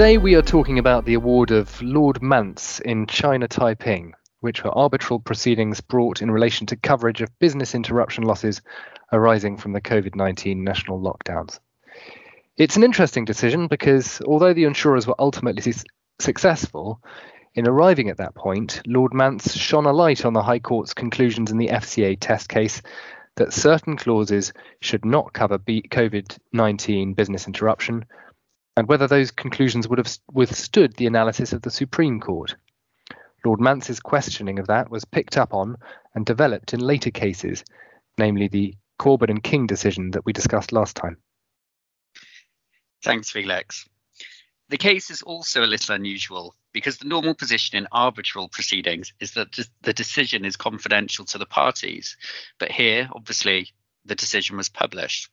Today we are talking about the award of Lord Mance in China Taiping, which were arbitral proceedings brought in relation to coverage of business interruption losses arising from the COVID 19 national lockdowns. It's an interesting decision because although the insurers were ultimately su- successful, in arriving at that point, Lord Mance shone a light on the High Court's conclusions in the FCA test case that certain clauses should not cover COVID 19 business interruption, and whether those conclusions would have withstood the analysis of the Supreme Court. Lord Mance's questioning of that was picked up on and developed in later cases, namely the Corbin and King decision that we discussed last time. Thanks, Felix. The case is also a little unusual because the normal position in arbitral proceedings is that the decision is confidential to the parties. But here, obviously, the decision was published.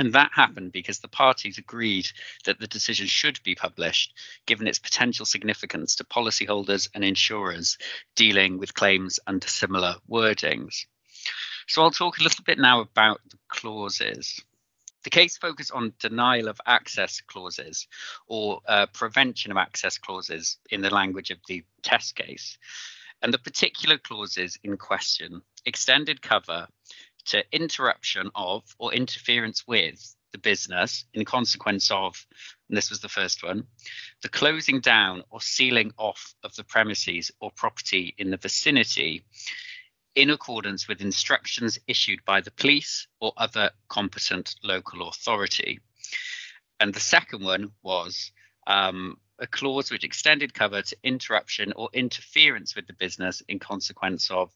And that happened because the parties agreed that the decision should be published, given its potential significance to policyholders and insurers dealing with claims under similar wordings. So I'll talk a little bit now about the clauses. The case focused on denial of access clauses or uh, prevention of access clauses in the language of the test case. And the particular clauses in question extended cover to interruption of or interference with the business in consequence of, and this was the first one, the closing down or sealing off of the premises or property in the vicinity in accordance with instructions issued by the police or other competent local authority. And the second one was um, a clause which extended cover to interruption or interference with the business in consequence of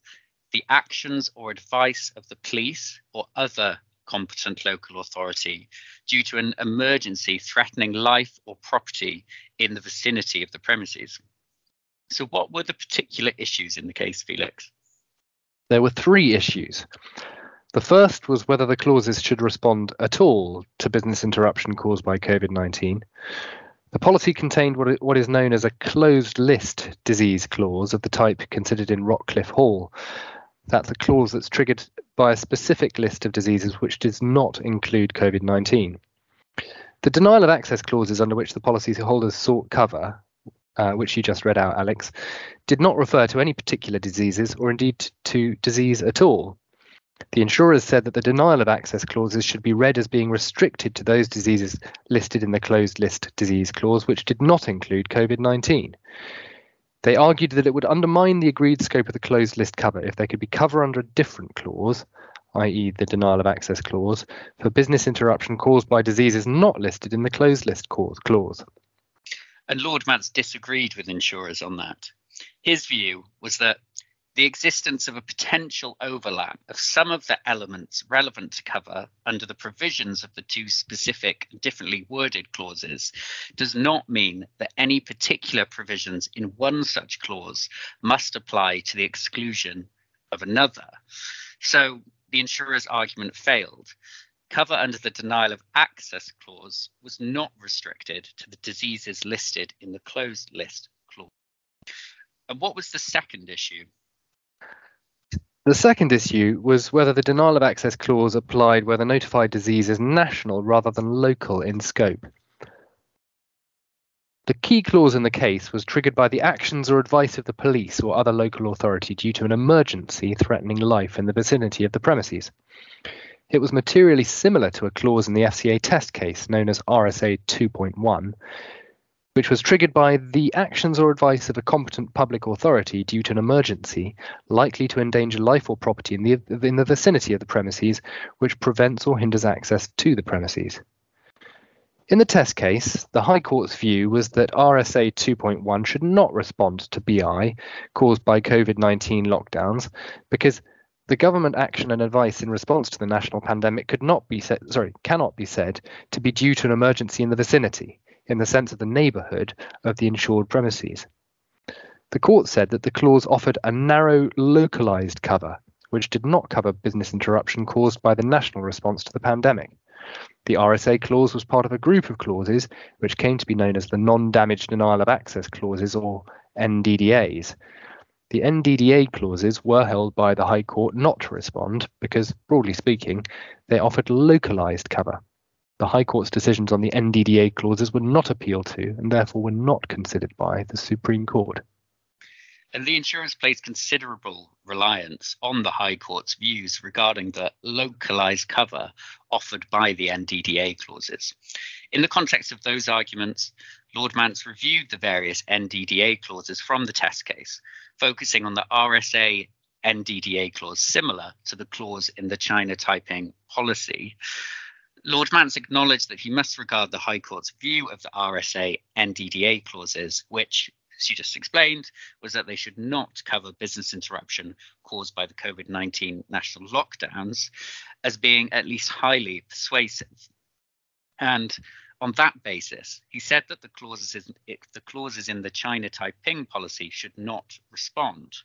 the actions or advice of the police or other competent local authority due to an emergency threatening life or property in the vicinity of the premises. So, what were the particular issues in the case, Felix? There were three issues. The first was whether the clauses should respond at all to business interruption caused by COVID 19. The policy contained what is known as a closed list disease clause of the type considered in Rockliffe Hall. That's a clause that's triggered by a specific list of diseases which does not include COVID 19. The denial of access clauses under which the policyholders sought cover uh, which you just read out, Alex, did not refer to any particular diseases or indeed to disease at all. The insurers said that the denial of access clauses should be read as being restricted to those diseases listed in the closed list disease clause, which did not include COVID 19. They argued that it would undermine the agreed scope of the closed list cover if there could be cover under a different clause, i.e., the denial of access clause, for business interruption caused by diseases not listed in the closed list clause. And Lord Mance disagreed with insurers on that. His view was that the existence of a potential overlap of some of the elements relevant to cover under the provisions of the two specific differently worded clauses does not mean that any particular provisions in one such clause must apply to the exclusion of another. So the insurer's argument failed cover under the denial of access clause was not restricted to the diseases listed in the closed list clause. And what was the second issue? The second issue was whether the denial of access clause applied where the notified disease is national rather than local in scope. The key clause in the case was triggered by the actions or advice of the police or other local authority due to an emergency threatening life in the vicinity of the premises. It was materially similar to a clause in the FCA test case known as RSA 2.1, which was triggered by the actions or advice of a competent public authority due to an emergency likely to endanger life or property in the, in the vicinity of the premises, which prevents or hinders access to the premises. In the test case, the High Court's view was that RSA 2.1 should not respond to BI caused by COVID 19 lockdowns because the government action and advice in response to the national pandemic could not be said, sorry, cannot be said to be due to an emergency in the vicinity, in the sense of the neighbourhood of the insured premises. The court said that the clause offered a narrow, localised cover, which did not cover business interruption caused by the national response to the pandemic. The RSA clause was part of a group of clauses which came to be known as the non damage denial of access clauses or NDDAs, the NDDA clauses were held by the High Court not to respond because, broadly speaking, they offered localised cover. The High Court's decisions on the NDDA clauses were not appealed to and therefore were not considered by the Supreme Court. And the insurance placed considerable reliance on the High Court's views regarding the localized cover offered by the NDDA clauses. In the context of those arguments, Lord Mance reviewed the various NDDA clauses from the test case, focusing on the RSA NDDA clause similar to the clause in the China Taiping policy. Lord Mance acknowledged that he must regard the High Court's view of the RSA NDDA clauses, which as you just explained, was that they should not cover business interruption caused by the COVID 19 national lockdowns as being at least highly persuasive. And on that basis, he said that the clauses, the clauses in the China Taiping policy should not respond.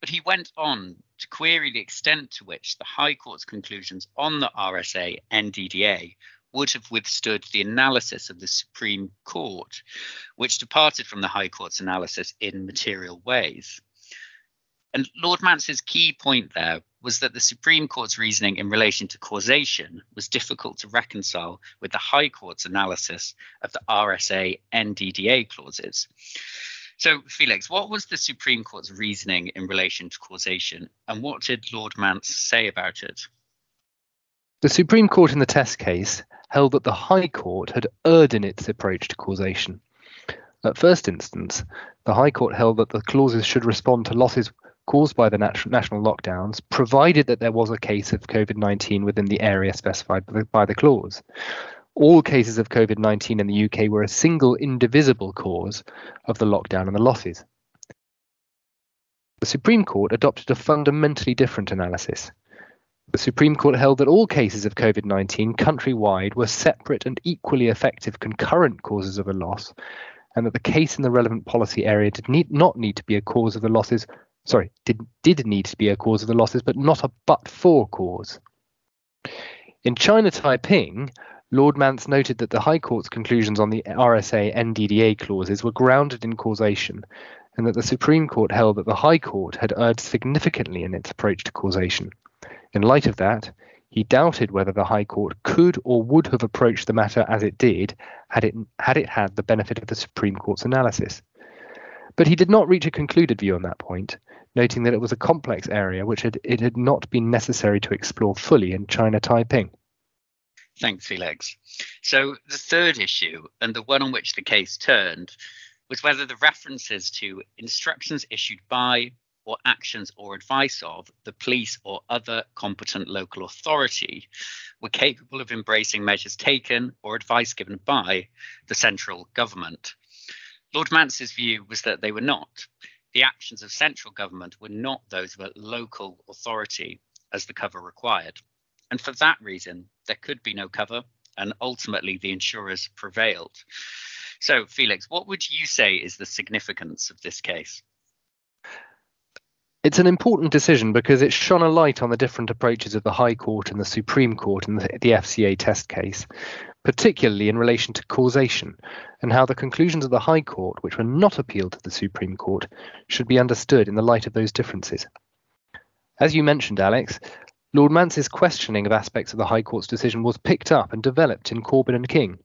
But he went on to query the extent to which the High Court's conclusions on the RSA NDDA would have withstood the analysis of the Supreme Court, which departed from the High Court's analysis in material ways. And Lord Mance's key point there was that the Supreme Court's reasoning in relation to causation was difficult to reconcile with the High Court's analysis of the RSA NDDA clauses. So, Felix, what was the Supreme Court's reasoning in relation to causation, and what did Lord Mance say about it? The Supreme Court in the test case held that the High Court had erred in its approach to causation. At first instance, the High Court held that the clauses should respond to losses caused by the national lockdowns, provided that there was a case of COVID 19 within the area specified by the clause. All cases of COVID 19 in the UK were a single indivisible cause of the lockdown and the losses. The Supreme Court adopted a fundamentally different analysis. The Supreme Court held that all cases of COVID 19 countrywide were separate and equally effective concurrent causes of a loss, and that the case in the relevant policy area did need, not need to be a cause of the losses, sorry, did, did need to be a cause of the losses, but not a but for cause. In China Taiping, Lord Mance noted that the High Court's conclusions on the RSA NDDA clauses were grounded in causation, and that the Supreme Court held that the High Court had erred significantly in its approach to causation. In light of that, he doubted whether the High Court could or would have approached the matter as it did had it had it had the benefit of the Supreme Court's analysis. But he did not reach a concluded view on that point, noting that it was a complex area which had, it had not been necessary to explore fully in China Taiping. Thanks, Felix. So the third issue, and the one on which the case turned, was whether the references to instructions issued by or actions or advice of the police or other competent local authority were capable of embracing measures taken or advice given by the central government. Lord Mance's view was that they were not. The actions of central government were not those of a local authority as the cover required. And for that reason, there could be no cover, and ultimately the insurers prevailed. So, Felix, what would you say is the significance of this case? It's an important decision because it shone a light on the different approaches of the High Court and the Supreme Court in the, the FCA test case, particularly in relation to causation, and how the conclusions of the High Court, which were not appealed to the Supreme Court, should be understood in the light of those differences. As you mentioned, Alex, Lord Mance's questioning of aspects of the High Court's decision was picked up and developed in Corbin and King.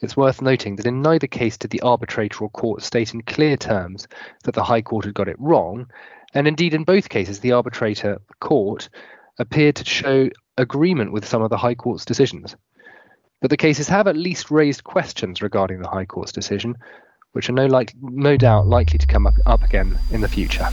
It's worth noting that in neither case did the arbitrator or court state in clear terms that the High Court had got it wrong, and indeed, in both cases, the arbitrator court appeared to show agreement with some of the High Court's decisions. But the cases have at least raised questions regarding the High Court's decision, which are no, like, no doubt likely to come up, up again in the future.